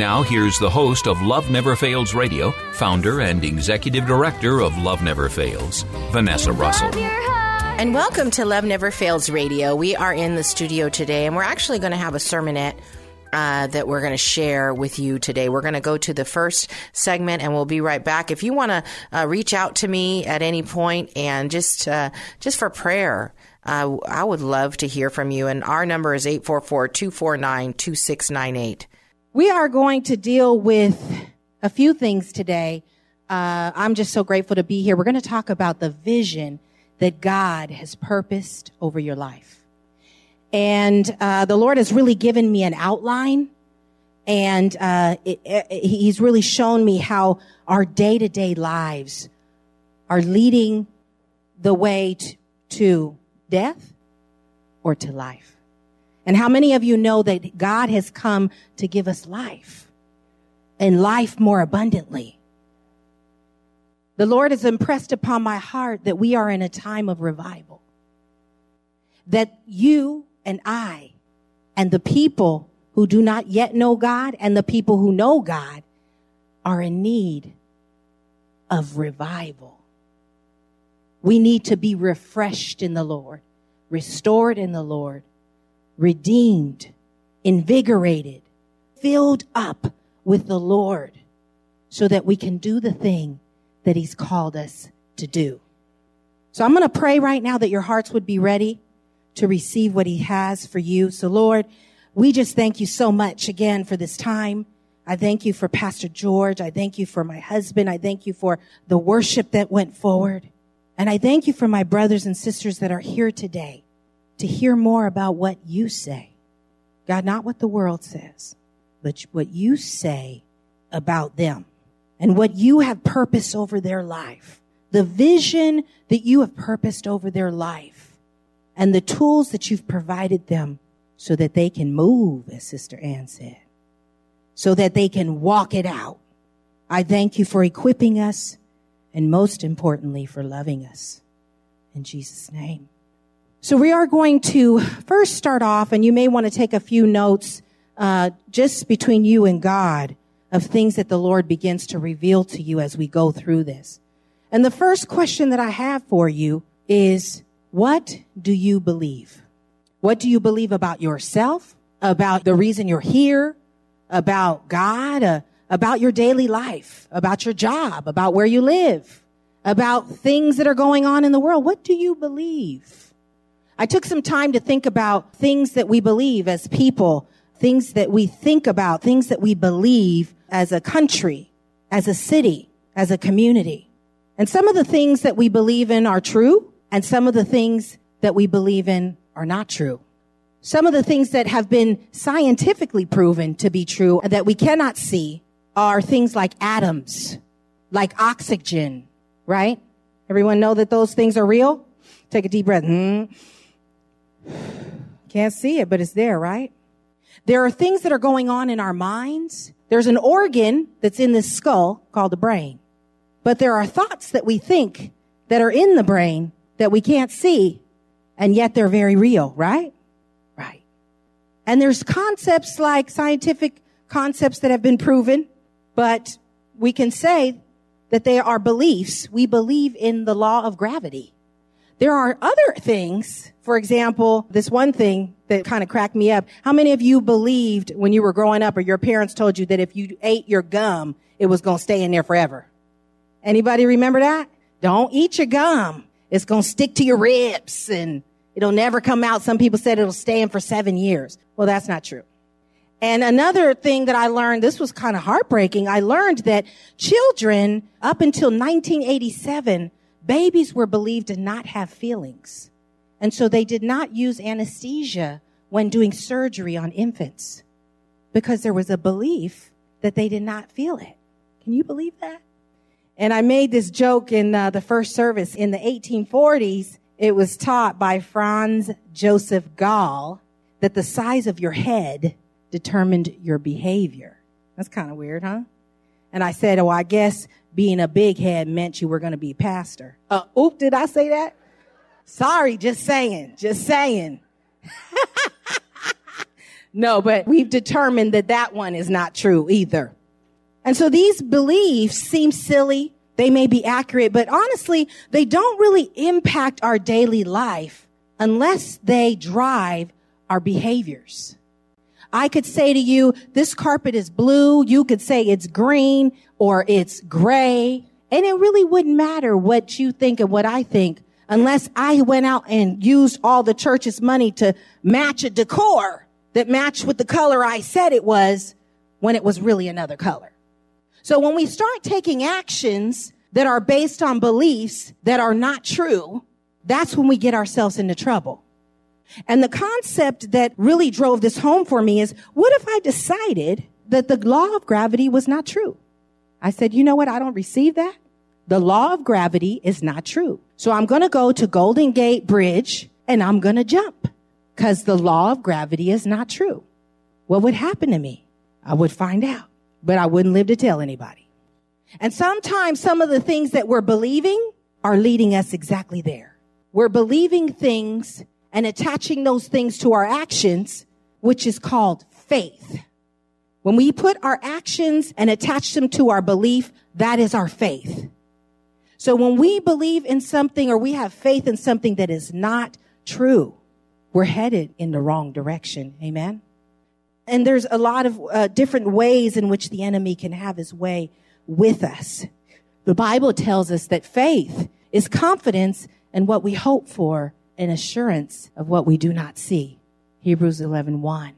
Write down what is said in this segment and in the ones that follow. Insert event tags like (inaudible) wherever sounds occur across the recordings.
Now, here's the host of Love Never Fails Radio, founder and executive director of Love Never Fails, Vanessa Russell. And welcome to Love Never Fails Radio. We are in the studio today, and we're actually going to have a sermonette uh, that we're going to share with you today. We're going to go to the first segment, and we'll be right back. If you want to uh, reach out to me at any point and just uh, just for prayer. Uh, I would love to hear from you. And our number is 844 249 2698. We are going to deal with a few things today. Uh, I'm just so grateful to be here. We're going to talk about the vision that God has purposed over your life. And uh, the Lord has really given me an outline, and uh, it, it, He's really shown me how our day to day lives are leading the way to death or to life. And how many of you know that God has come to give us life and life more abundantly? The Lord has impressed upon my heart that we are in a time of revival. That you and I and the people who do not yet know God and the people who know God are in need of revival. We need to be refreshed in the Lord, restored in the Lord, redeemed, invigorated, filled up with the Lord so that we can do the thing that He's called us to do. So I'm going to pray right now that your hearts would be ready to receive what He has for you. So Lord, we just thank you so much again for this time. I thank you for Pastor George. I thank you for my husband. I thank you for the worship that went forward. And I thank you for my brothers and sisters that are here today to hear more about what you say. God, not what the world says, but what you say about them and what you have purposed over their life. The vision that you have purposed over their life and the tools that you've provided them so that they can move, as Sister Ann said, so that they can walk it out. I thank you for equipping us and most importantly for loving us. In Jesus' name. So we are going to first start off, and you may want to take a few notes uh, just between you and God of things that the Lord begins to reveal to you as we go through this. And the first question that I have for you is, what do you believe? What do you believe about yourself? About the reason you're here? About God? Uh, about your daily life? About your job? About where you live? About things that are going on in the world? What do you believe? I took some time to think about things that we believe as people, things that we think about, things that we believe as a country, as a city, as a community. And some of the things that we believe in are true, and some of the things that we believe in are not true. Some of the things that have been scientifically proven to be true that we cannot see are things like atoms, like oxygen, right? Everyone know that those things are real? Take a deep breath. Hmm. Can't see it, but it's there, right? There are things that are going on in our minds. There's an organ that's in this skull called the brain. But there are thoughts that we think that are in the brain that we can't see, and yet they're very real, right? Right. And there's concepts like scientific concepts that have been proven, but we can say that they are beliefs. We believe in the law of gravity. There are other things. For example, this one thing that kind of cracked me up. How many of you believed when you were growing up or your parents told you that if you ate your gum, it was going to stay in there forever? Anybody remember that? Don't eat your gum. It's going to stick to your ribs and it'll never come out. Some people said it'll stay in for seven years. Well, that's not true. And another thing that I learned, this was kind of heartbreaking. I learned that children up until 1987, babies were believed to not have feelings. And so they did not use anesthesia when doing surgery on infants because there was a belief that they did not feel it. Can you believe that? And I made this joke in uh, the first service in the 1840s. It was taught by Franz Joseph Gall that the size of your head determined your behavior. That's kind of weird, huh? And I said, oh, I guess being a big head meant you were going to be pastor. Uh, oop, did I say that? Sorry, just saying, just saying. (laughs) no, but we've determined that that one is not true either. And so these beliefs seem silly. They may be accurate, but honestly, they don't really impact our daily life unless they drive our behaviors. I could say to you, this carpet is blue. You could say it's green or it's gray. And it really wouldn't matter what you think and what I think unless I went out and used all the church's money to match a decor that matched with the color I said it was when it was really another color. So when we start taking actions that are based on beliefs that are not true, that's when we get ourselves into trouble. And the concept that really drove this home for me is, what if I decided that the law of gravity was not true? I said, you know what? I don't receive that. The law of gravity is not true. So I'm going to go to Golden Gate Bridge and I'm going to jump because the law of gravity is not true. What would happen to me? I would find out, but I wouldn't live to tell anybody. And sometimes some of the things that we're believing are leading us exactly there. We're believing things and attaching those things to our actions, which is called faith. When we put our actions and attach them to our belief, that is our faith. So when we believe in something or we have faith in something that is not true, we're headed in the wrong direction. Amen. And there's a lot of uh, different ways in which the enemy can have his way with us. The Bible tells us that faith is confidence in what we hope for and assurance of what we do not see. Hebrews 11, 1.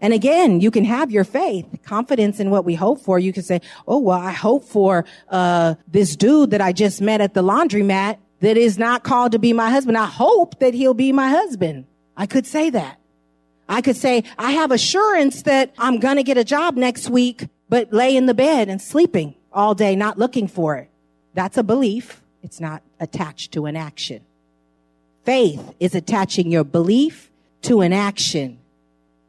And again, you can have your faith, confidence in what we hope for. You can say, "Oh well, I hope for uh, this dude that I just met at the laundromat that is not called to be my husband. I hope that he'll be my husband." I could say that. I could say, "I have assurance that I'm going to get a job next week, but lay in the bed and sleeping all day, not looking for it." That's a belief. It's not attached to an action. Faith is attaching your belief to an action.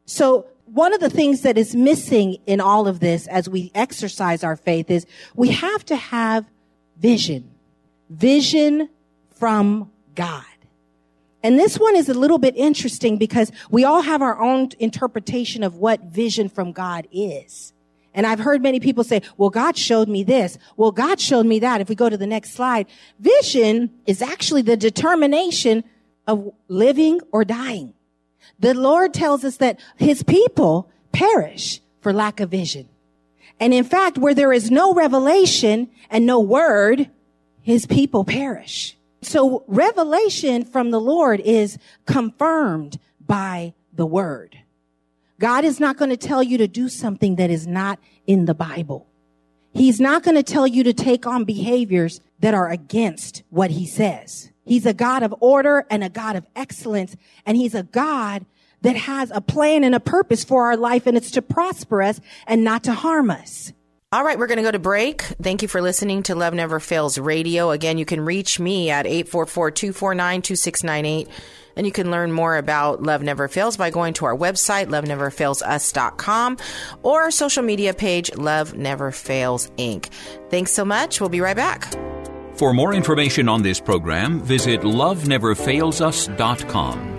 So one of the things that is missing in all of this as we exercise our faith is we have to have vision. Vision from God. And this one is a little bit interesting because we all have our own interpretation of what vision from God is. And I've heard many people say, well, God showed me this. Well, God showed me that. If we go to the next slide, vision is actually the determination of living or dying. The Lord tells us that his people perish for lack of vision. And in fact, where there is no revelation and no word, his people perish. So revelation from the Lord is confirmed by the word. God is not going to tell you to do something that is not in the Bible. He's not going to tell you to take on behaviors that are against what he says. He's a God of order and a God of excellence. And he's a God that has a plan and a purpose for our life and it's to prosper us and not to harm us. All right, we're going to go to break. Thank you for listening to Love Never Fails Radio. Again, you can reach me at 844-249-2698 and you can learn more about Love Never Fails by going to our website loveneverfailsus.com or our social media page Love Never Fails Inc. Thanks so much. We'll be right back. For more information on this program, visit loveneverfailsus.com.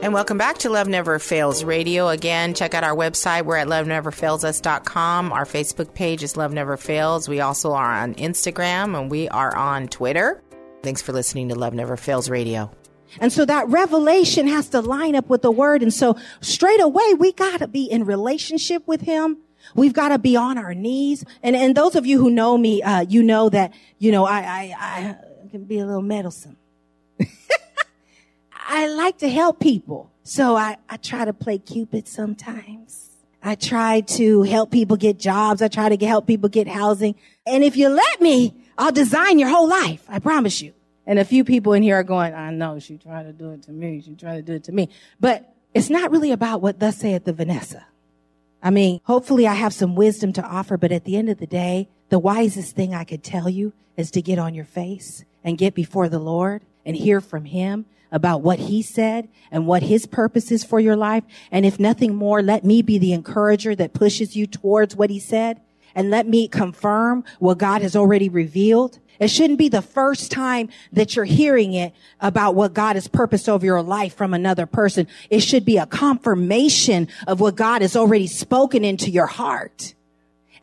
And welcome back to Love Never Fails Radio. Again, check out our website. We're at loveneverfailsus.com. Our Facebook page is Love Never Fails. We also are on Instagram and we are on Twitter. Thanks for listening to Love Never Fails Radio. And so that revelation has to line up with the word. And so straight away, we got to be in relationship with him. We've got to be on our knees. And, and those of you who know me, uh, you know that, you know, I, I, I can be a little meddlesome. I like to help people. So I, I try to play Cupid sometimes. I try to help people get jobs. I try to help people get housing. And if you let me, I'll design your whole life. I promise you. And a few people in here are going, I know she tried to do it to me. She tried to do it to me. But it's not really about what thus saith the Vanessa. I mean, hopefully I have some wisdom to offer, but at the end of the day, the wisest thing I could tell you is to get on your face and get before the Lord and hear from Him about what He said and what His purpose is for your life. And if nothing more, let me be the encourager that pushes you towards what He said and let me confirm what God has already revealed. It shouldn't be the first time that you're hearing it about what God has purposed over your life from another person. It should be a confirmation of what God has already spoken into your heart.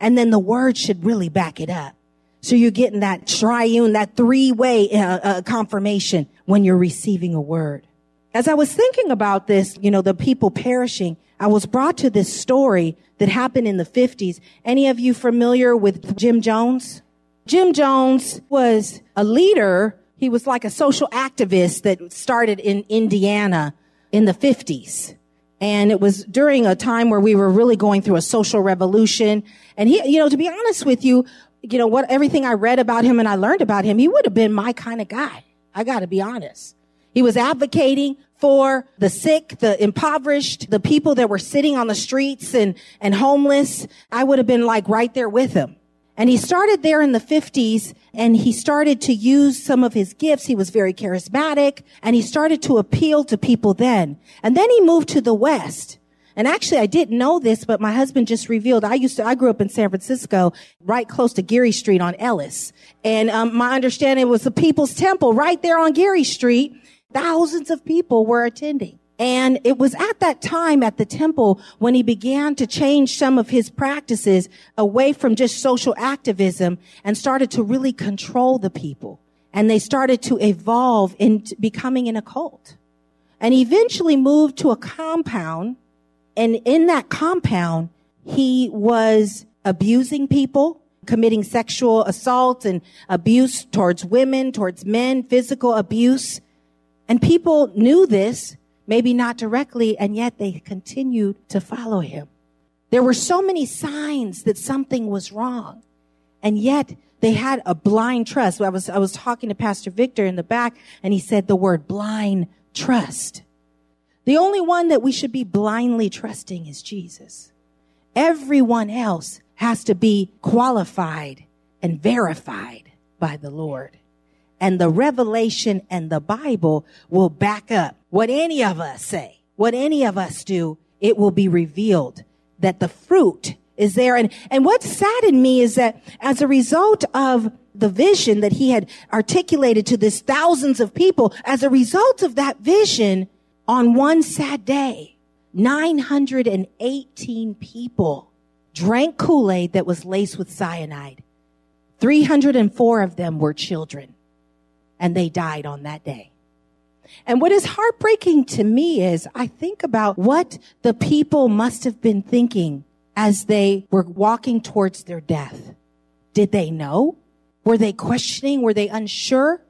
And then the word should really back it up. So you're getting that triune, that three way uh, uh, confirmation when you're receiving a word. As I was thinking about this, you know, the people perishing, I was brought to this story that happened in the 50s. Any of you familiar with Jim Jones? Jim Jones was a leader. He was like a social activist that started in Indiana in the 50s. And it was during a time where we were really going through a social revolution. And he, you know, to be honest with you, you know, what, everything I read about him and I learned about him, he would have been my kind of guy. I gotta be honest. He was advocating for the sick, the impoverished, the people that were sitting on the streets and, and homeless. I would have been like right there with him. And he started there in the 50s and he started to use some of his gifts. He was very charismatic and he started to appeal to people then. And then he moved to the West. And actually, I didn't know this, but my husband just revealed. I used to, I grew up in San Francisco, right close to Geary Street on Ellis. And um, my understanding was the People's Temple right there on Geary Street. Thousands of people were attending. And it was at that time at the temple when he began to change some of his practices away from just social activism and started to really control the people. And they started to evolve into becoming an occult. And eventually moved to a compound. And in that compound, he was abusing people, committing sexual assault and abuse towards women, towards men, physical abuse. And people knew this maybe not directly, and yet they continued to follow him. There were so many signs that something was wrong, and yet they had a blind trust. I was, I was talking to Pastor Victor in the back, and he said the word blind trust. The only one that we should be blindly trusting is Jesus. Everyone else has to be qualified and verified by the Lord. and the revelation and the Bible will back up what any of us say, what any of us do, it will be revealed that the fruit is there. And, and what saddened me is that as a result of the vision that he had articulated to this thousands of people, as a result of that vision, on one sad day, 918 people drank Kool-Aid that was laced with cyanide. 304 of them were children and they died on that day. And what is heartbreaking to me is I think about what the people must have been thinking as they were walking towards their death. Did they know? Were they questioning? Were they unsure?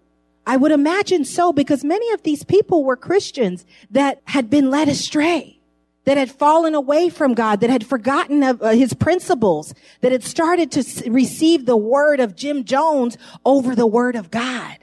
I would imagine so because many of these people were Christians that had been led astray, that had fallen away from God, that had forgotten of uh, his principles, that had started to s- receive the word of Jim Jones over the word of God.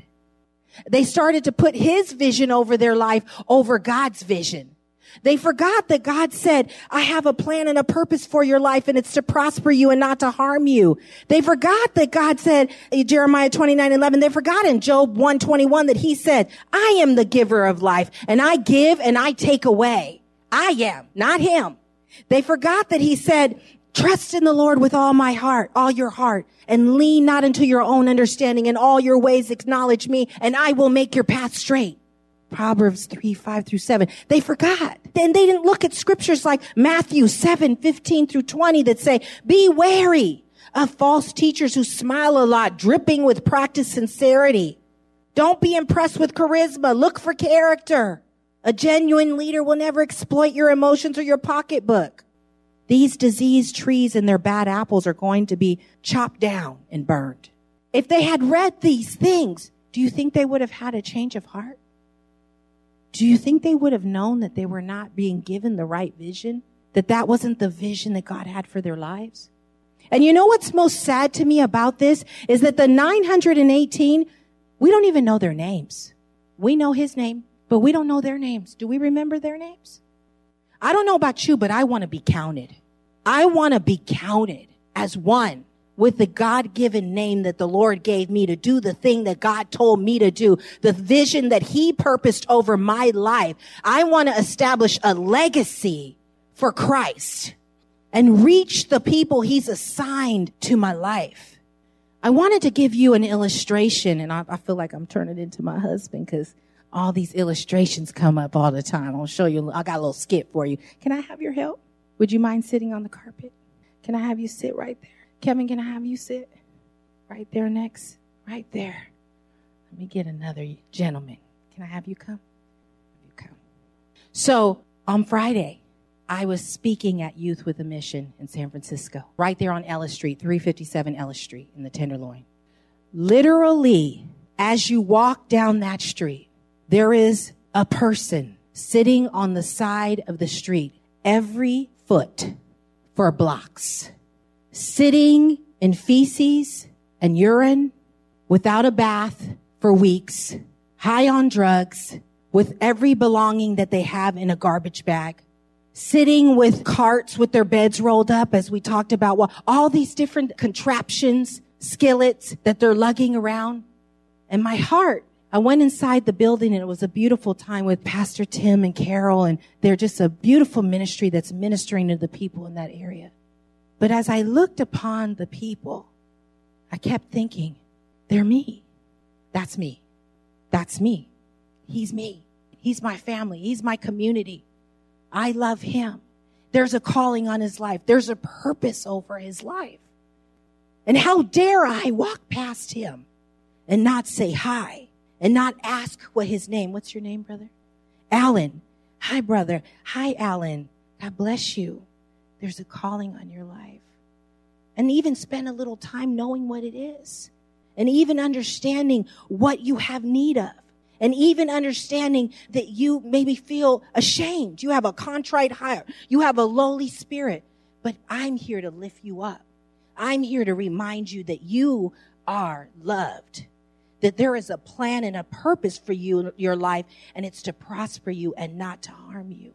They started to put his vision over their life over God's vision. They forgot that God said, I have a plan and a purpose for your life and it's to prosper you and not to harm you. They forgot that God said, Jeremiah 29, 11, they forgot in Job 121 that he said, I am the giver of life and I give and I take away. I am, not him. They forgot that he said, trust in the Lord with all my heart, all your heart and lean not into your own understanding in all your ways acknowledge me and I will make your path straight. Proverbs 3, 5 through 7. They forgot. Then they didn't look at scriptures like Matthew 7, 15 through 20 that say, be wary of false teachers who smile a lot, dripping with practiced sincerity. Don't be impressed with charisma. Look for character. A genuine leader will never exploit your emotions or your pocketbook. These diseased trees and their bad apples are going to be chopped down and burned. If they had read these things, do you think they would have had a change of heart? Do you think they would have known that they were not being given the right vision? That that wasn't the vision that God had for their lives? And you know what's most sad to me about this is that the 918, we don't even know their names. We know his name, but we don't know their names. Do we remember their names? I don't know about you, but I want to be counted. I want to be counted as one with the God given name that the Lord gave me to do the thing that God told me to do, the vision that he purposed over my life. I want to establish a legacy for Christ and reach the people he's assigned to my life. I wanted to give you an illustration and I, I feel like I'm turning into my husband because all these illustrations come up all the time. I'll show you. I got a little skit for you. Can I have your help? Would you mind sitting on the carpet? Can I have you sit right there? Kevin, can I have you sit right there next? Right there. Let me get another gentleman. Can I have you come? You come. So on Friday, I was speaking at Youth with a Mission in San Francisco, right there on Ellis Street, 357 Ellis Street in the Tenderloin. Literally, as you walk down that street, there is a person sitting on the side of the street every foot for blocks, sitting in feces and urine without a bath for weeks, high on drugs, with every belonging that they have in a garbage bag, sitting with carts with their beds rolled up, as we talked about, well, all these different contraptions, skillets that they're lugging around. And my heart I went inside the building and it was a beautiful time with Pastor Tim and Carol and they're just a beautiful ministry that's ministering to the people in that area. But as I looked upon the people, I kept thinking, they're me. That's me. That's me. He's me. He's my family. He's my community. I love him. There's a calling on his life. There's a purpose over his life. And how dare I walk past him and not say hi and not ask what his name. What's your name, brother? Alan. Hi, brother. Hi, Alan. God bless you. There's a calling on your life. And even spend a little time knowing what it is. And even understanding what you have need of. And even understanding that you maybe feel ashamed. You have a contrite heart. You have a lowly spirit. But I'm here to lift you up. I'm here to remind you that you are loved that there is a plan and a purpose for you your life, and it's to prosper you and not to harm you.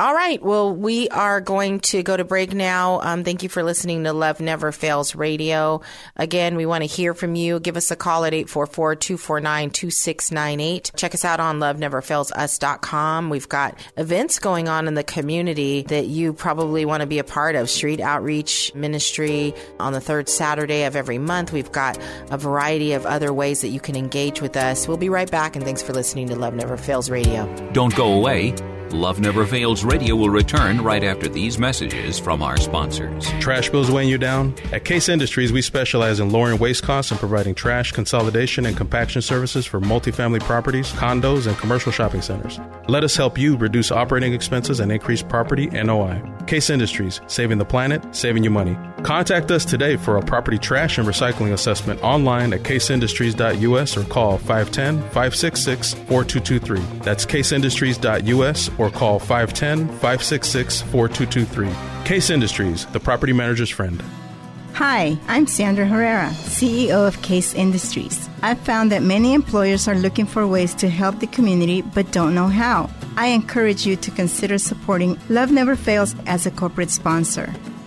All right. Well, we are going to go to break now. Um, thank you for listening to Love Never Fails Radio. Again, we want to hear from you. Give us a call at 844-249-2698. Check us out on loveneverfailsus.com. We've got events going on in the community that you probably want to be a part of. Street Outreach Ministry on the third Saturday of every month. We've got a variety of other ways that you can engage with us. We'll be right back, and thanks for listening to Love Never Fails Radio. Don't go away. Love Never Fails Radio will return right after these messages from our sponsors. Trash bills weighing you down? At Case Industries, we specialize in lowering waste costs and providing trash consolidation and compaction services for multifamily properties, condos, and commercial shopping centers. Let us help you reduce operating expenses and increase property NOI. Case Industries, saving the planet, saving you money. Contact us today for a property trash and recycling assessment online at caseindustries.us or call 510 566 4223. That's caseindustries.us or call 510 566 4223. Case Industries, the property manager's friend. Hi, I'm Sandra Herrera, CEO of Case Industries. I've found that many employers are looking for ways to help the community but don't know how. I encourage you to consider supporting Love Never Fails as a corporate sponsor.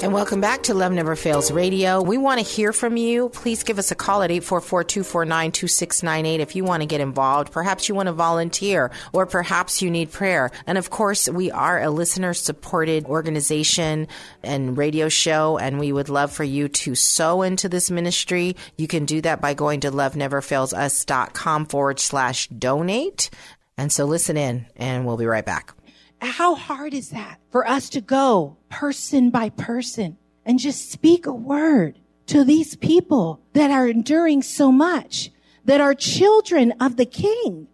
And welcome back to Love Never Fails Radio. We want to hear from you. Please give us a call at 844-249-2698 if you want to get involved. Perhaps you want to volunteer or perhaps you need prayer. And of course, we are a listener supported organization and radio show and we would love for you to sow into this ministry. You can do that by going to loveneverfailsus.com forward slash donate. And so listen in and we'll be right back. How hard is that for us to go person by person and just speak a word to these people that are enduring so much, that are children of the king,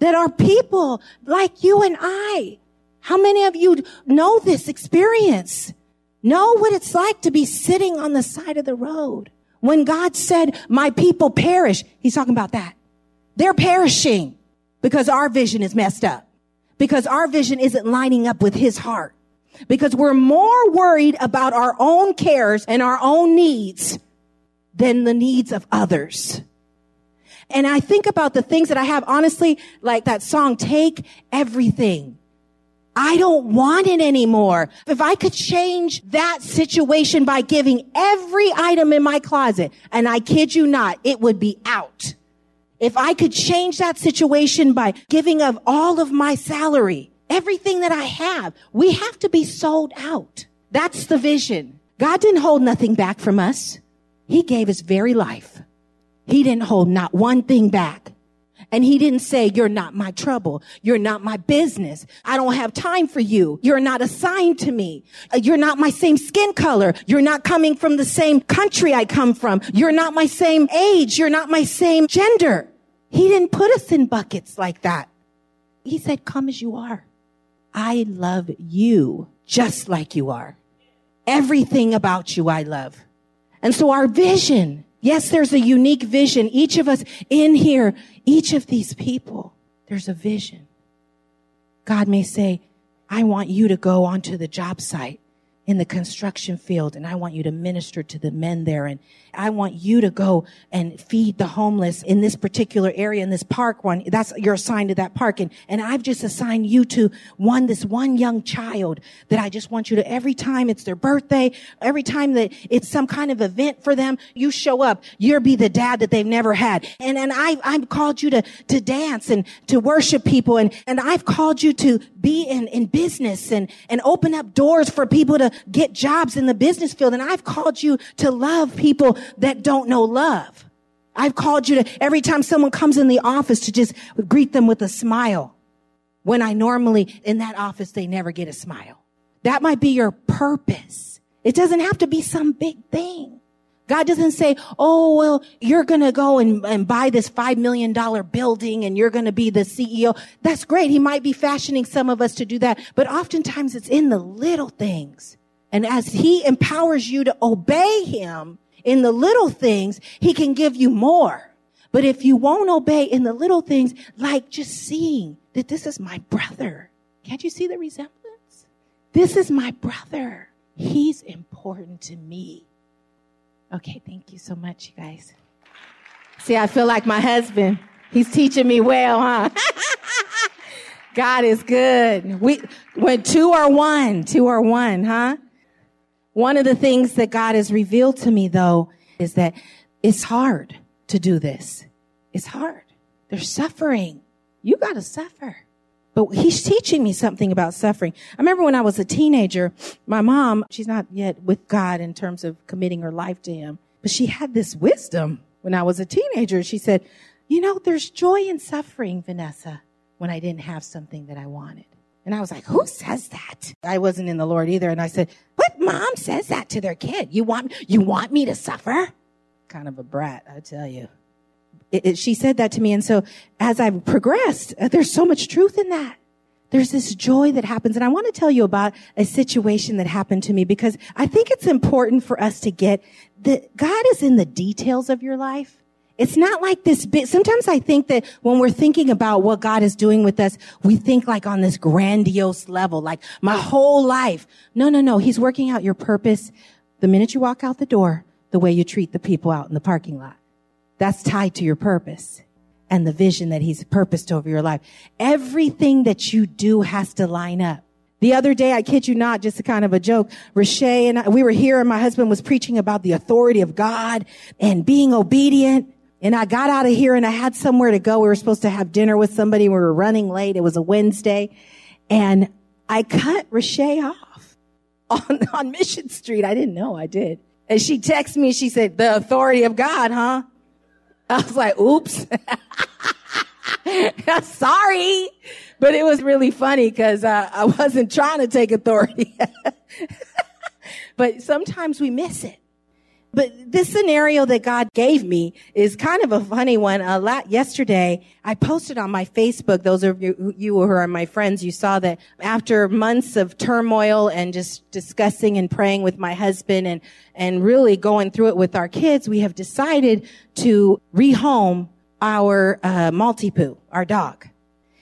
that are people like you and I? How many of you know this experience? Know what it's like to be sitting on the side of the road. When God said, my people perish, he's talking about that. They're perishing because our vision is messed up because our vision isn't lining up with his heart. Because we're more worried about our own cares and our own needs than the needs of others. And I think about the things that I have, honestly, like that song, Take Everything. I don't want it anymore. If I could change that situation by giving every item in my closet, and I kid you not, it would be out. If I could change that situation by giving of all of my salary, everything that I have, we have to be sold out. That's the vision. God didn't hold nothing back from us. He gave his very life. He didn't hold not one thing back. And he didn't say, you're not my trouble. You're not my business. I don't have time for you. You're not assigned to me. Uh, You're not my same skin color. You're not coming from the same country I come from. You're not my same age. You're not my same gender. He didn't put us in buckets like that. He said, come as you are. I love you just like you are. Everything about you I love. And so our vision, yes, there's a unique vision. Each of us in here, each of these people, there's a vision. God may say, I want you to go onto the job site in the construction field and I want you to minister to the men there and I want you to go and feed the homeless in this particular area in this park one. That's you're assigned to that park. And and I've just assigned you to one this one young child that I just want you to every time it's their birthday every time that it's some kind of event for them you show up. You'll be the dad that they've never had. And and I I've called you to to dance and to worship people. And and I've called you to be in in business and and open up doors for people to get jobs in the business field. And I've called you to love people that don't know love. I've called you to every time someone comes in the office to just greet them with a smile. When I normally in that office, they never get a smile. That might be your purpose. It doesn't have to be some big thing. God doesn't say, oh, well, you're going to go and, and buy this $5 million building and you're going to be the CEO. That's great. He might be fashioning some of us to do that, but oftentimes it's in the little things. And as he empowers you to obey him in the little things, he can give you more. But if you won't obey in the little things, like just seeing that this is my brother, can't you see the resemblance? This is my brother. He's important to me. Okay, thank you so much, you guys. See, I feel like my husband. He's teaching me well, huh? (laughs) God is good. We, when two are one, two are one, huh? One of the things that God has revealed to me though is that it's hard to do this. It's hard. There's suffering. You gotta suffer. But he's teaching me something about suffering. I remember when I was a teenager, my mom, she's not yet with God in terms of committing her life to him, but she had this wisdom when I was a teenager. She said, you know, there's joy in suffering, Vanessa, when I didn't have something that I wanted. And I was like, who says that? I wasn't in the Lord either. And I said, mom says that to their kid? You want, you want me to suffer? Kind of a brat, I tell you. It, it, she said that to me. And so as I've progressed, uh, there's so much truth in that. There's this joy that happens. And I want to tell you about a situation that happened to me because I think it's important for us to get that God is in the details of your life. It's not like this bit. Sometimes I think that when we're thinking about what God is doing with us, we think like on this grandiose level, like my whole life. No, no, no. He's working out your purpose the minute you walk out the door, the way you treat the people out in the parking lot. That's tied to your purpose and the vision that he's purposed over your life. Everything that you do has to line up. The other day, I kid you not, just a kind of a joke, Rashay and I, we were here and my husband was preaching about the authority of God and being obedient. And I got out of here and I had somewhere to go. We were supposed to have dinner with somebody. We were running late. It was a Wednesday. And I cut Rashay off (laughs) on, on Mission Street. I didn't know I did. And she texted me. She said, the authority of God, huh? I was like, oops. (laughs) Sorry. But it was really funny because uh, I wasn't trying to take authority. (laughs) but sometimes we miss it. But this scenario that God gave me is kind of a funny one. A lot yesterday, I posted on my Facebook. Those of you, who are my friends, you saw that after months of turmoil and just discussing and praying with my husband and, and really going through it with our kids, we have decided to rehome our uh, Maltipoo, our dog.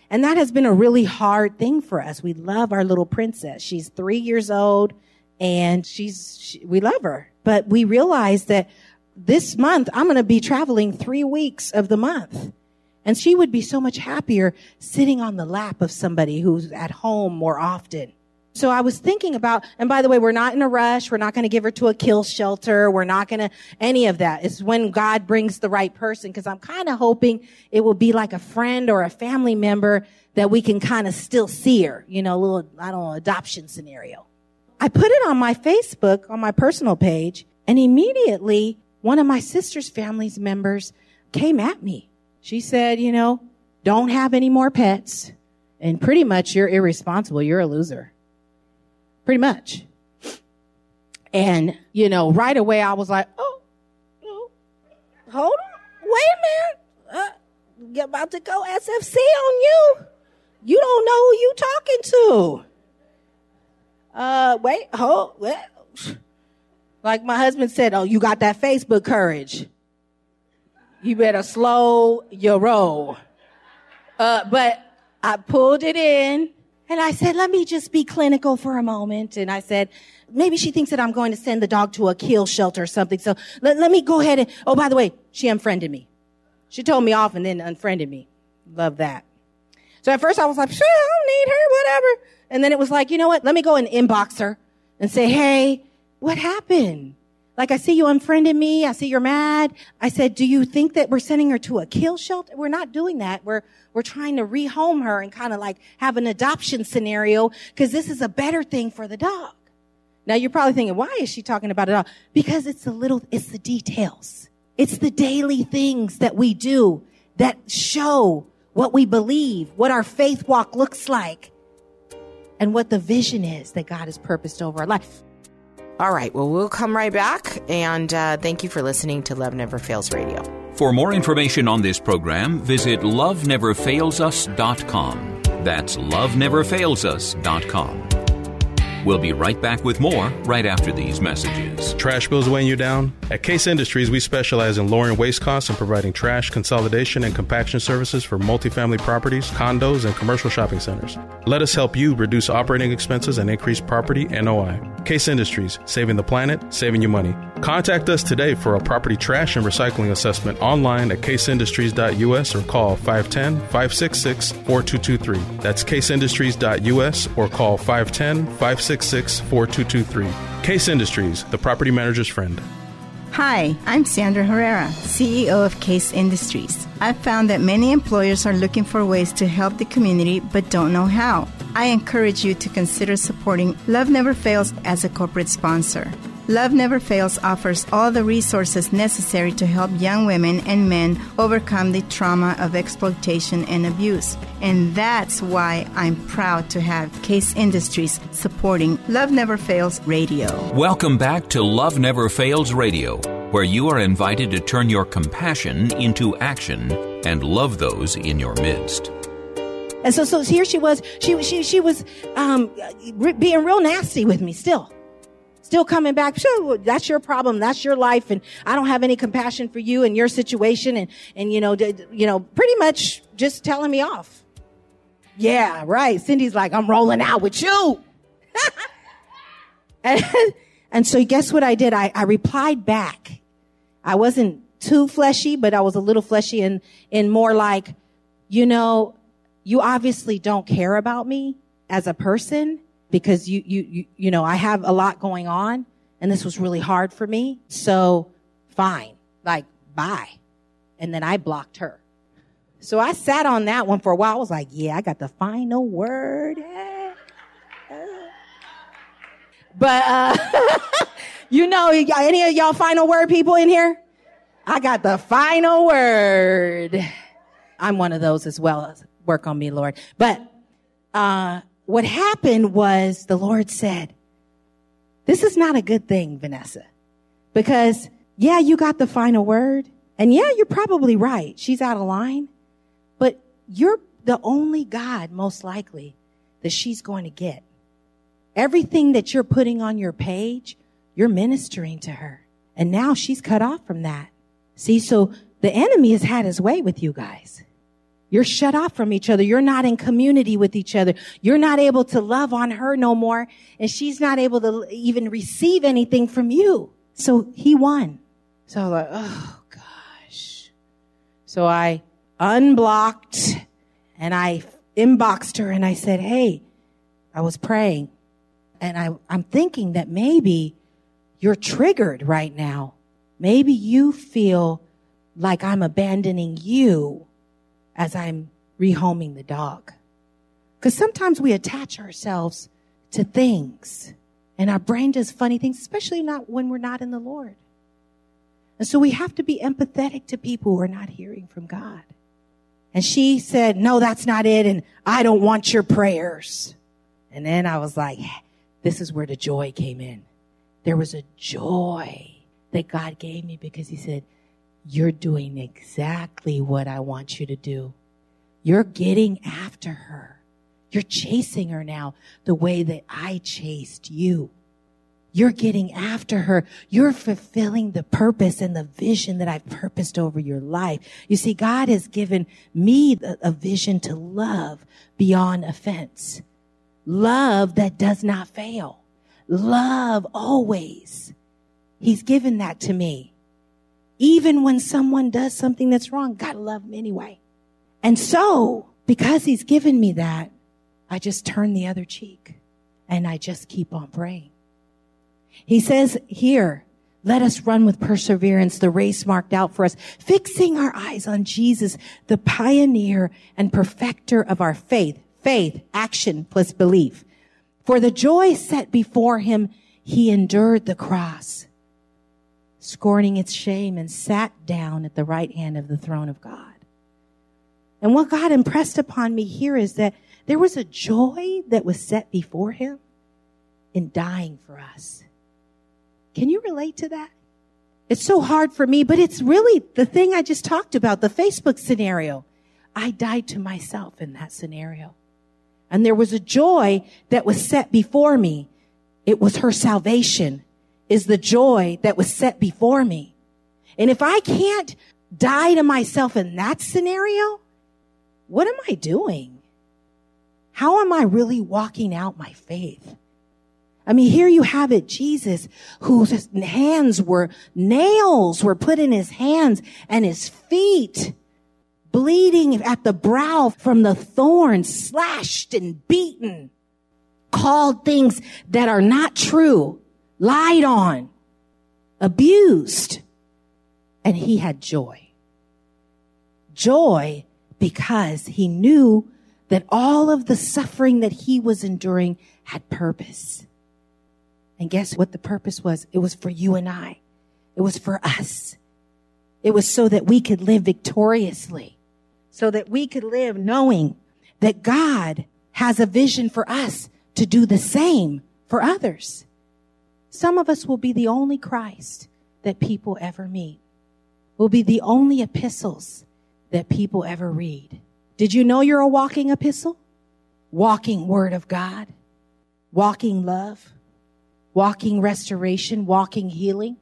And that has been a really hard thing for us. We love our little princess. She's three years old and she's, she, we love her. But we realized that this month I'm going to be traveling three weeks of the month. And she would be so much happier sitting on the lap of somebody who's at home more often. So I was thinking about, and by the way, we're not in a rush. We're not going to give her to a kill shelter. We're not going to, any of that. It's when God brings the right person. Cause I'm kind of hoping it will be like a friend or a family member that we can kind of still see her, you know, a little, I don't know, adoption scenario. I put it on my Facebook, on my personal page, and immediately one of my sister's family's members came at me. She said, you know, don't have any more pets. And pretty much you're irresponsible. You're a loser. Pretty much. And, you know, right away I was like, oh, oh hold on. Wait a minute. Uh, about to go SFC on you. You don't know who you talking to. Uh, wait, hold, wait. Like my husband said, oh, you got that Facebook courage. You better slow your roll. Uh, but I pulled it in and I said, let me just be clinical for a moment. And I said, maybe she thinks that I'm going to send the dog to a kill shelter or something. So let, let me go ahead and, oh, by the way, she unfriended me. She told me off and then unfriended me. Love that. So at first I was like, sure, I don't need her, whatever. And then it was like, you know what? Let me go and inbox her and say, hey, what happened? Like, I see you unfriended me. I see you're mad. I said, do you think that we're sending her to a kill shelter? We're not doing that. We're, we're trying to rehome her and kind of like have an adoption scenario because this is a better thing for the dog. Now you're probably thinking, why is she talking about it all? Because it's the little, it's the details. It's the daily things that we do that show what we believe, what our faith walk looks like and what the vision is that God has purposed over our life. All right. Well, we'll come right back. And uh, thank you for listening to Love Never Fails Radio. For more information on this program, visit loveneverfailsus.com. That's loveneverfailsus.com. We'll be right back with more right after these messages. Trash bills weighing you down? At Case Industries, we specialize in lowering waste costs and providing trash consolidation and compaction services for multifamily properties, condos, and commercial shopping centers. Let us help you reduce operating expenses and increase property NOI. Case Industries, saving the planet, saving you money. Contact us today for a property trash and recycling assessment online at caseindustries.us or call 510 566 4223. That's caseindustries.us or call 510 566 4223. Case Industries, the property manager's friend. Hi, I'm Sandra Herrera, CEO of Case Industries. I've found that many employers are looking for ways to help the community but don't know how. I encourage you to consider supporting Love Never Fails as a corporate sponsor. Love Never Fails offers all the resources necessary to help young women and men overcome the trauma of exploitation and abuse. And that's why I'm proud to have Case Industries supporting Love Never Fails Radio. Welcome back to Love Never Fails Radio, where you are invited to turn your compassion into action and love those in your midst. And so, so here she was. She she she was um, being real nasty with me still. Still coming back. That's your problem. That's your life, and I don't have any compassion for you and your situation, and and you know, you know, pretty much just telling me off. Yeah, right. Cindy's like, I'm rolling out with you. (laughs) and, and so guess what I did? I, I replied back. I wasn't too fleshy, but I was a little fleshy and, and more like, you know, you obviously don't care about me as a person because you, you, you, you know, I have a lot going on and this was really hard for me. So fine, like bye. And then I blocked her. So I sat on that one for a while. I was like, yeah, I got the final word. (laughs) But, uh, (laughs) you know, any of y'all final word people in here? I got the final word. I'm one of those as well. Work on me, Lord. But, uh, what happened was the Lord said, this is not a good thing, Vanessa, because yeah, you got the final word. And yeah, you're probably right. She's out of line, but you're the only God, most likely, that she's going to get. Everything that you're putting on your page, you're ministering to her. And now she's cut off from that. See, so the enemy has had his way with you guys. You're shut off from each other. You're not in community with each other. You're not able to love on her no more. And she's not able to even receive anything from you. So he won. So I was like, oh gosh. So I unblocked and I inboxed her and I said, Hey, I was praying and I, I'm thinking that maybe you're triggered right now. Maybe you feel like I'm abandoning you as I'm rehoming the dog. Because sometimes we attach ourselves to things and our brain does funny things, especially not when we're not in the Lord. And so we have to be empathetic to people who are not hearing from God. And she said, no, that's not it. And I don't want your prayers. And then I was like, this is where the joy came in. There was a joy that God gave me because he said, you're doing exactly what I want you to do. You're getting after her. You're chasing her now the way that I chased you. You're getting after her. You're fulfilling the purpose and the vision that I've purposed over your life. You see, God has given me a vision to love beyond offense. Love that does not fail. Love always. He's given that to me. Even when someone does something that's wrong, God love them anyway. And so, because he's given me that, I just turn the other cheek and I just keep on praying. He says here, let us run with perseverance the race marked out for us, fixing our eyes on Jesus, the pioneer and perfecter of our faith. Faith, action plus belief. For the joy set before him, he endured the cross, scorning its shame and sat down at the right hand of the throne of God. And what God impressed upon me here is that there was a joy that was set before him in dying for us. Can you relate to that? It's so hard for me, but it's really the thing I just talked about, the Facebook scenario. I died to myself in that scenario. And there was a joy that was set before me It was her salvation is the joy that was set before me. And if I can't die to myself in that scenario, what am I doing? How am I really walking out my faith? I mean, here you have it, Jesus, whose hands were, nails were put in his hands and his feet bleeding at the brow from the thorns, slashed and beaten, called things that are not true, lied on, abused. And he had joy. Joy because he knew that all of the suffering that he was enduring had purpose. And guess what the purpose was? It was for you and I. It was for us. It was so that we could live victoriously, so that we could live knowing that God has a vision for us to do the same for others. Some of us will be the only Christ that people ever meet. Will be the only epistles that people ever read. Did you know you're a walking epistle? Walking word of God, walking love, walking restoration, walking healing.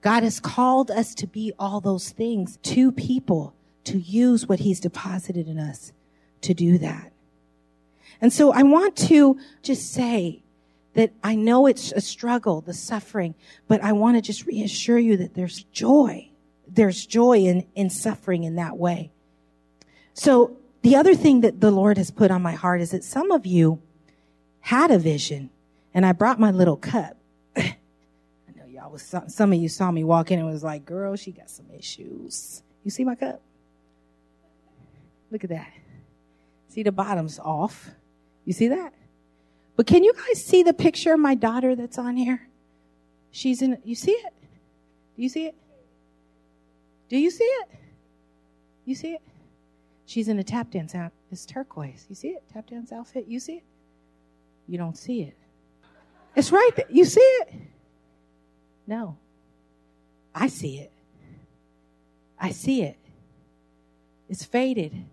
God has called us to be all those things to people to use what he's deposited in us to do that. And so I want to just say that I know it's a struggle, the suffering, but I want to just reassure you that there's joy. There's joy in, in suffering in that way. So the other thing that the Lord has put on my heart is that some of you had a vision and I brought my little cup. (laughs) I know y'all was, some of you saw me walk in and was like, girl, she got some issues. You see my cup? Look at that. See the bottom's off. You see that? But can you guys see the picture of my daughter that's on here? She's in, you see it? Do you see it? Do you see it? You see it? She's in a tap dance out. It's turquoise. You see it? Tap dance outfit. You see it? You don't see it. It's right there. You see it? No. I see it. I see it. It's faded.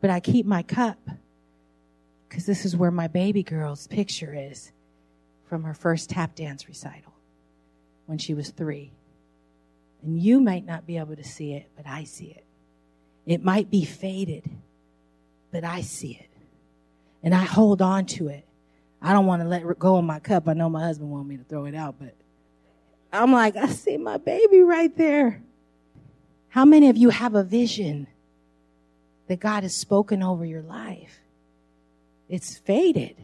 But I keep my cup because this is where my baby girl's picture is from her first tap dance recital when she was three. And you might not be able to see it, but I see it. It might be faded, but I see it. And I hold on to it. I don't want to let go in my cup. I know my husband wants me to throw it out, but I'm like, I see my baby right there. How many of you have a vision that God has spoken over your life? It's faded.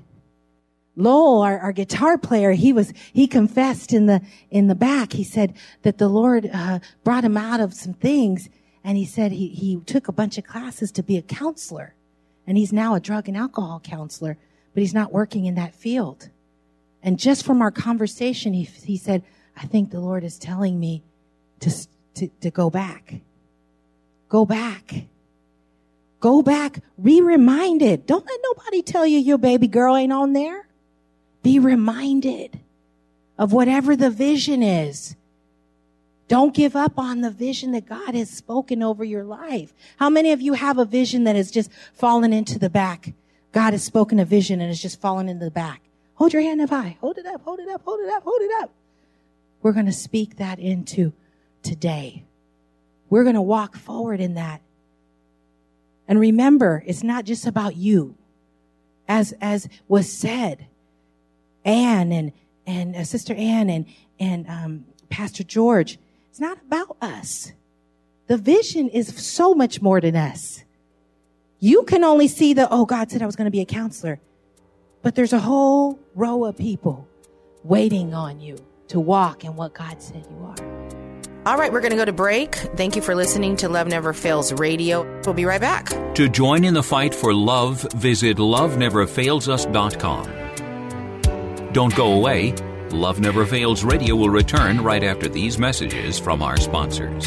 Lowell, our, our, guitar player, he was, he confessed in the, in the back. He said that the Lord, uh, brought him out of some things and he said he, he took a bunch of classes to be a counselor. And he's now a drug and alcohol counselor, but he's not working in that field. And just from our conversation, he, he said, I think the Lord is telling me to, to, to go back. Go back. Go back. Be reminded. Don't let nobody tell you your baby girl ain't on there. Be reminded of whatever the vision is. Don't give up on the vision that God has spoken over your life. How many of you have a vision that has just fallen into the back? God has spoken a vision and has just fallen into the back. Hold your hand up high. Hold it up, hold it up, hold it up, hold it up. We're going to speak that into today. We're going to walk forward in that. And remember, it's not just about you. As, as was said, Anne and, and uh, Sister Anne and, and, um, Pastor George, it's not about us. The vision is so much more than us. You can only see the, oh, God said I was going to be a counselor. But there's a whole row of people waiting on you to walk in what God said you are. All right, we're going to go to break. Thank you for listening to Love Never Fails Radio. We'll be right back. To join in the fight for love, visit loveneverfailsus.com. Don't go away. Love Never Fails Radio will return right after these messages from our sponsors.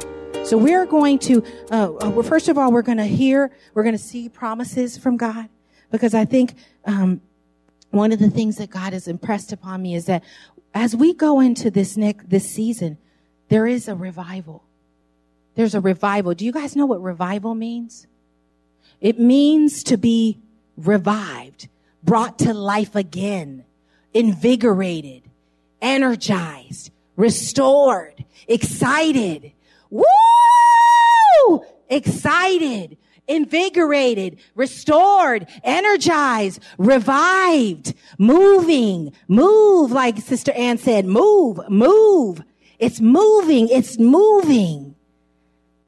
So we're going to, uh, uh, well, first of all, we're going to hear, we're going to see promises from God because I think um, one of the things that God has impressed upon me is that as we go into this next this season, there is a revival. There's a revival. Do you guys know what revival means? It means to be revived, brought to life again, invigorated, energized, restored, excited. Woo! Excited, invigorated, restored, energized, revived, moving, move, like Sister Ann said, move, move. It's moving, it's moving.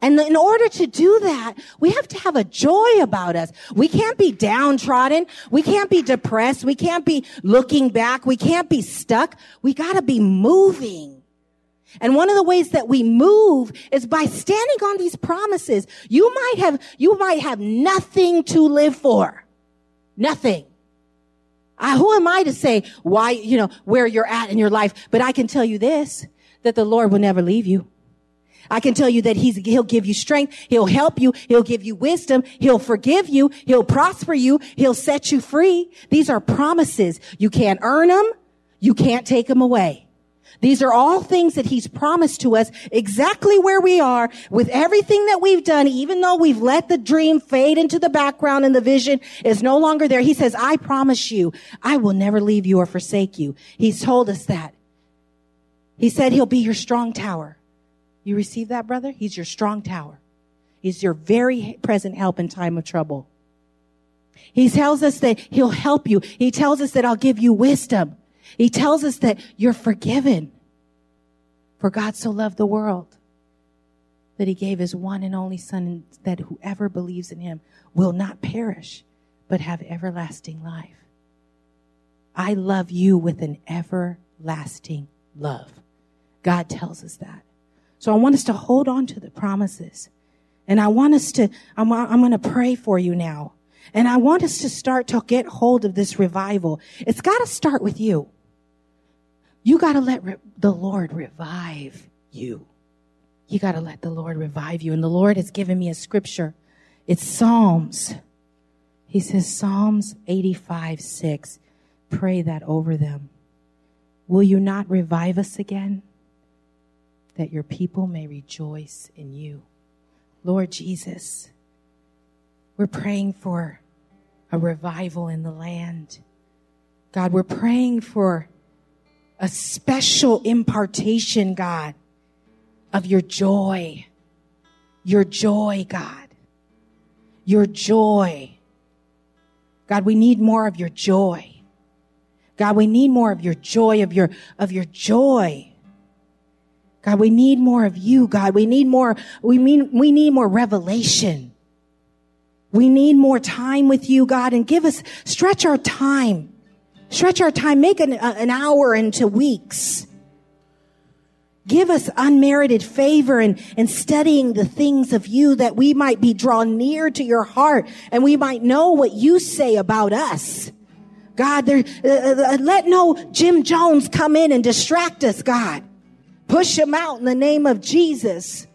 And in order to do that, we have to have a joy about us. We can't be downtrodden. We can't be depressed. We can't be looking back. We can't be stuck. We gotta be moving. And one of the ways that we move is by standing on these promises. You might have, you might have nothing to live for. Nothing. I, who am I to say why, you know, where you're at in your life? But I can tell you this, that the Lord will never leave you. I can tell you that he's, he'll give you strength. He'll help you. He'll give you wisdom. He'll forgive you. He'll prosper you. He'll set you free. These are promises. You can't earn them. You can't take them away. These are all things that he's promised to us exactly where we are with everything that we've done, even though we've let the dream fade into the background and the vision is no longer there. He says, I promise you, I will never leave you or forsake you. He's told us that. He said he'll be your strong tower. You receive that, brother? He's your strong tower. He's your very present help in time of trouble. He tells us that he'll help you. He tells us that I'll give you wisdom. He tells us that you're forgiven. For God so loved the world that he gave his one and only son that whoever believes in him will not perish, but have everlasting life. I love you with an everlasting love. God tells us that. So I want us to hold on to the promises. And I want us to, I'm, I'm going to pray for you now. And I want us to start to get hold of this revival. It's got to start with you. You got to let re- the Lord revive you. You got to let the Lord revive you. And the Lord has given me a scripture. It's Psalms. He says, Psalms 85, 6. Pray that over them. Will you not revive us again? That your people may rejoice in you. Lord Jesus, we're praying for a revival in the land. God, we're praying for a special impartation, God, of your joy. Your joy, God. Your joy. God, we need more of your joy. God, we need more of your joy, of your, of your joy. God, we need more of you, God. We need more, we mean, we need more revelation. We need more time with you, God, and give us, stretch our time. Stretch our time, make an, an hour into weeks. Give us unmerited favor and, and studying the things of you that we might be drawn near to your heart and we might know what you say about us. God, there, uh, uh, let no Jim Jones come in and distract us, God. Push him out in the name of Jesus.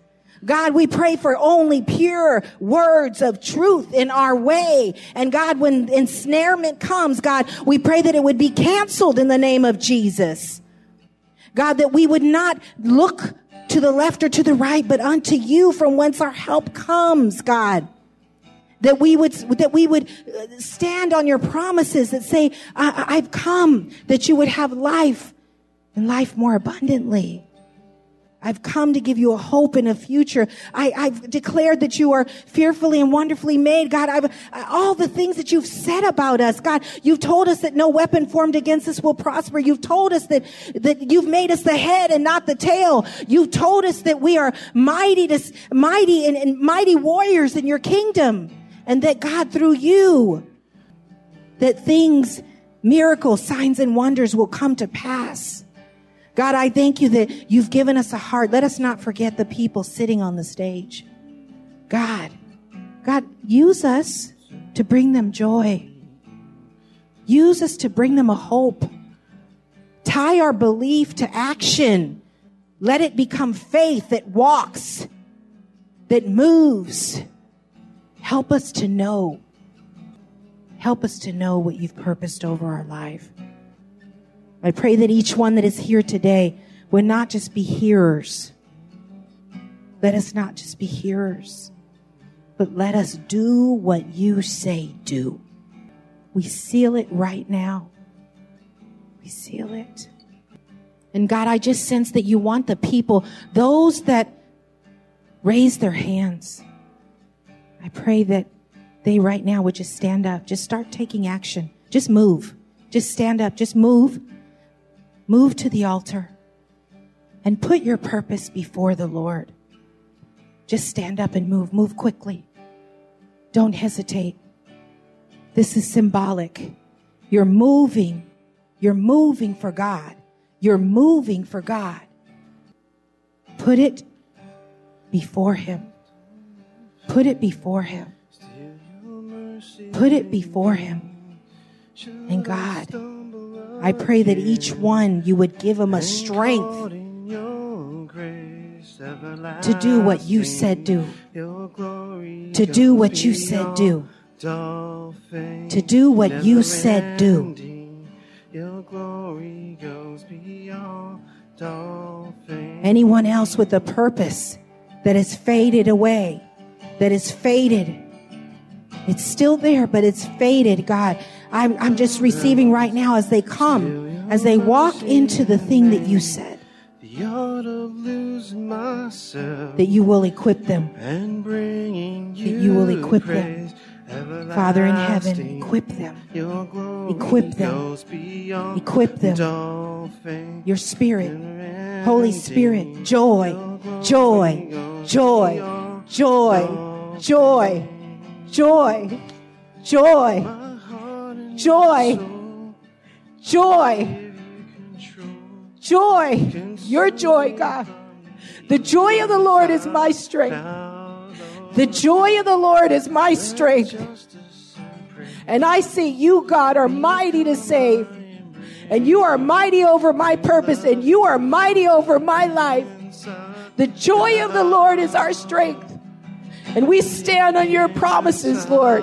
God, we pray for only pure words of truth in our way. And God, when ensnarement comes, God, we pray that it would be canceled in the name of Jesus. God, that we would not look to the left or to the right, but unto you from whence our help comes, God. That we would, that we would uh, stand on your promises that say, I, I've come that you would have life and life more abundantly. I've come to give you a hope and a future. I, have declared that you are fearfully and wonderfully made. God, I've, all the things that you've said about us. God, you've told us that no weapon formed against us will prosper. You've told us that, that you've made us the head and not the tail. You've told us that we are mighty to, mighty and, and mighty warriors in your kingdom. And that God, through you, that things, miracles, signs and wonders will come to pass. God, I thank you that you've given us a heart. Let us not forget the people sitting on the stage. God, God, use us to bring them joy. Use us to bring them a hope. Tie our belief to action. Let it become faith that walks, that moves. Help us to know. Help us to know what you've purposed over our life. I pray that each one that is here today would not just be hearers. Let us not just be hearers, but let us do what you say do. We seal it right now. We seal it. And God, I just sense that you want the people, those that raise their hands. I pray that they right now would just stand up, just start taking action, just move, just stand up, just move move to the altar and put your purpose before the Lord. Just stand up and move. Move quickly. Don't hesitate. This is symbolic. You're moving. You're moving for God. You're moving for God. Put it before Him. Put it before Him. Put it before Him. And God, I pray that each one you would give them a strength to do what you said do. To do what you said do. To do what you said do. Anyone else with a purpose that has faded away, that has faded. It's still there, but it's faded, God. I'm, I'm just receiving right now as they come, as they walk into the thing that you said. That you will equip them. That you will equip them. Father in heaven, equip them. Equip them. Equip them. Your spirit, Holy Spirit, joy, joy, joy, joy, joy, joy, joy joy, joy, joy, your joy, God. The joy of the Lord is my strength. The joy of the Lord is my strength. And I see you, God, are mighty to save. And you are mighty over my purpose, and you are mighty over my life. The joy of the Lord is our strength. And we stand on your promises, Lord.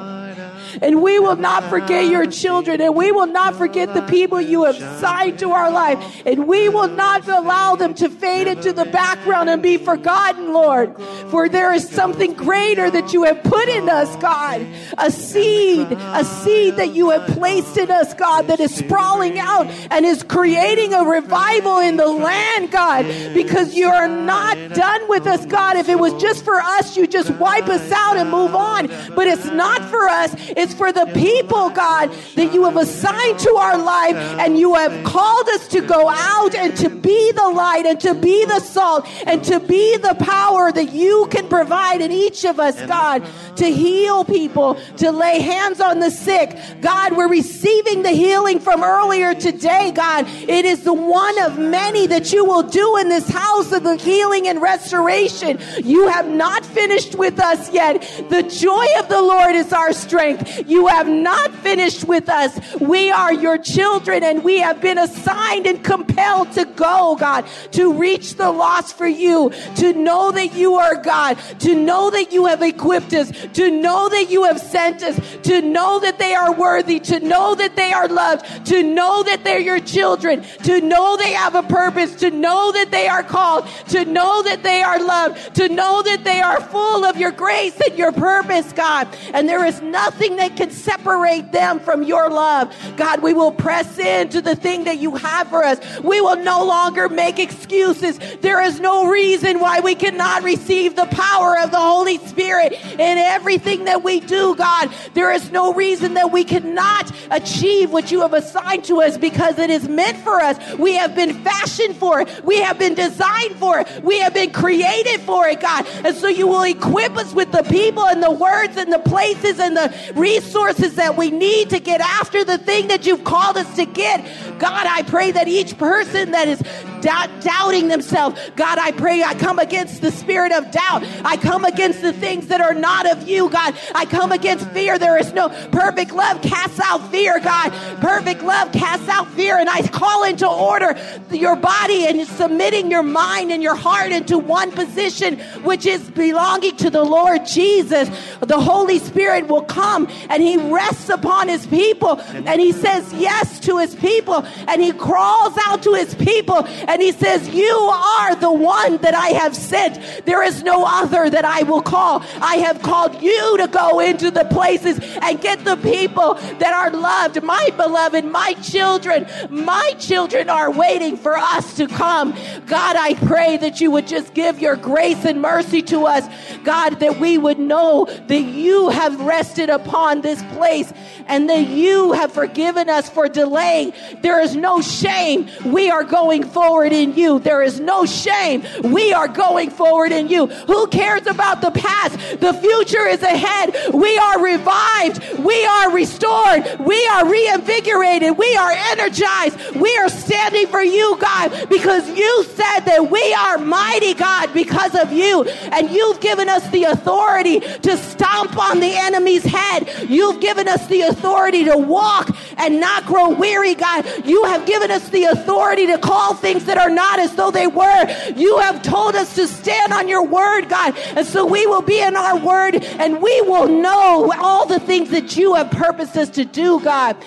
And we will not forget your children. And we will not forget the people you have signed to our life. And we will not allow them to fade into the background and be forgotten, Lord. For there is something greater that you have put in us, God. A seed, a seed that you have placed in us, God, that is sprawling out and is creating a revival in the land, God, because you are not done with us, God. If it was just for us, you just wipe us out and move on. But it's not for us. It's it's for the people, God, that you have assigned to our life and you have called us to go out and to be the light and to be the salt and to be the power that you can provide in each of us, God, to heal people, to lay hands on the sick. God, we're receiving the healing from earlier today, God. It is the one of many that you will do in this house of the healing and restoration. You have not finished with us yet. The joy of the Lord is our strength. You have not finished with us. We are your children and we have been assigned and compelled to go, God, to reach the lost for you, to know that you are God, to know that you have equipped us, to know that you have sent us, to know that they are worthy, to know that they are loved, to know that they're your children, to know they have a purpose, to know that they are called, to know that they are loved, to know that they are full of your grace and your purpose, God. And there is nothing that can separate them from your love. God, we will press into the thing that you have for us. We will no longer make excuses. There is no reason why we cannot receive the power of the Holy Spirit in everything that we do, God. There is no reason that we cannot achieve what you have assigned to us because it is meant for us. We have been fashioned for it. We have been designed for it. We have been created for it, God. And so you will equip us with the people and the words and the places and the resources that we need to get after the thing that you've called us to get. God, I pray that each person that is doubt, doubting themselves, God, I pray I come against the spirit of doubt. I come against the things that are not of you, God. I come against fear. There is no perfect love casts out fear, God. Perfect love casts out fear. And I call into order your body and submitting your mind and your heart into one position, which is belonging to the Lord Jesus. The Holy Spirit will come and he rests upon his people and he says yes to his people and he crawls out to his people and he says, You are the one that I have sent. There is no other that I will call. I have called you to go into the places and get the people that are loved. My beloved, my children, my children are waiting for us to come. God, I pray that you would just give your grace and mercy to us. God, that we would know that you have rested upon this place and that you have forgiven us for delaying. There is no shame. We are going forward in you. There is no shame. We are going forward in you. Who cares about the past? The future is ahead. We are revived. We are restored. We are reinvigorated. We are energized. We are standing for you, God, because you said that we are mighty, God, because of you. And you've given us the authority to stomp on the enemy's head. You've given us the authority to walk and not grow weary, God. You have given us the authority to call things that are not as though they were. You have told us to stand on your word, God. And so we will be in our word and we will know all the things that you have purposed us to do, God.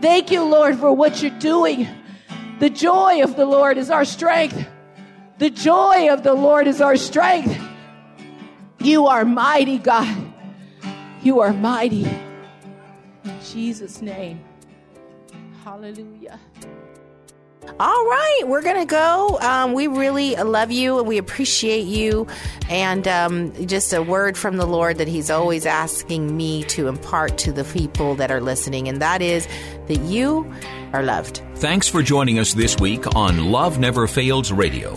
Thank you, Lord, for what you're doing. The joy of the Lord is our strength. The joy of the Lord is our strength. You are mighty, God. You are mighty. In Jesus' name. Hallelujah. All right, we're going to go. Um, we really love you and we appreciate you. And um, just a word from the Lord that He's always asking me to impart to the people that are listening, and that is that you are loved. Thanks for joining us this week on Love Never Fails Radio.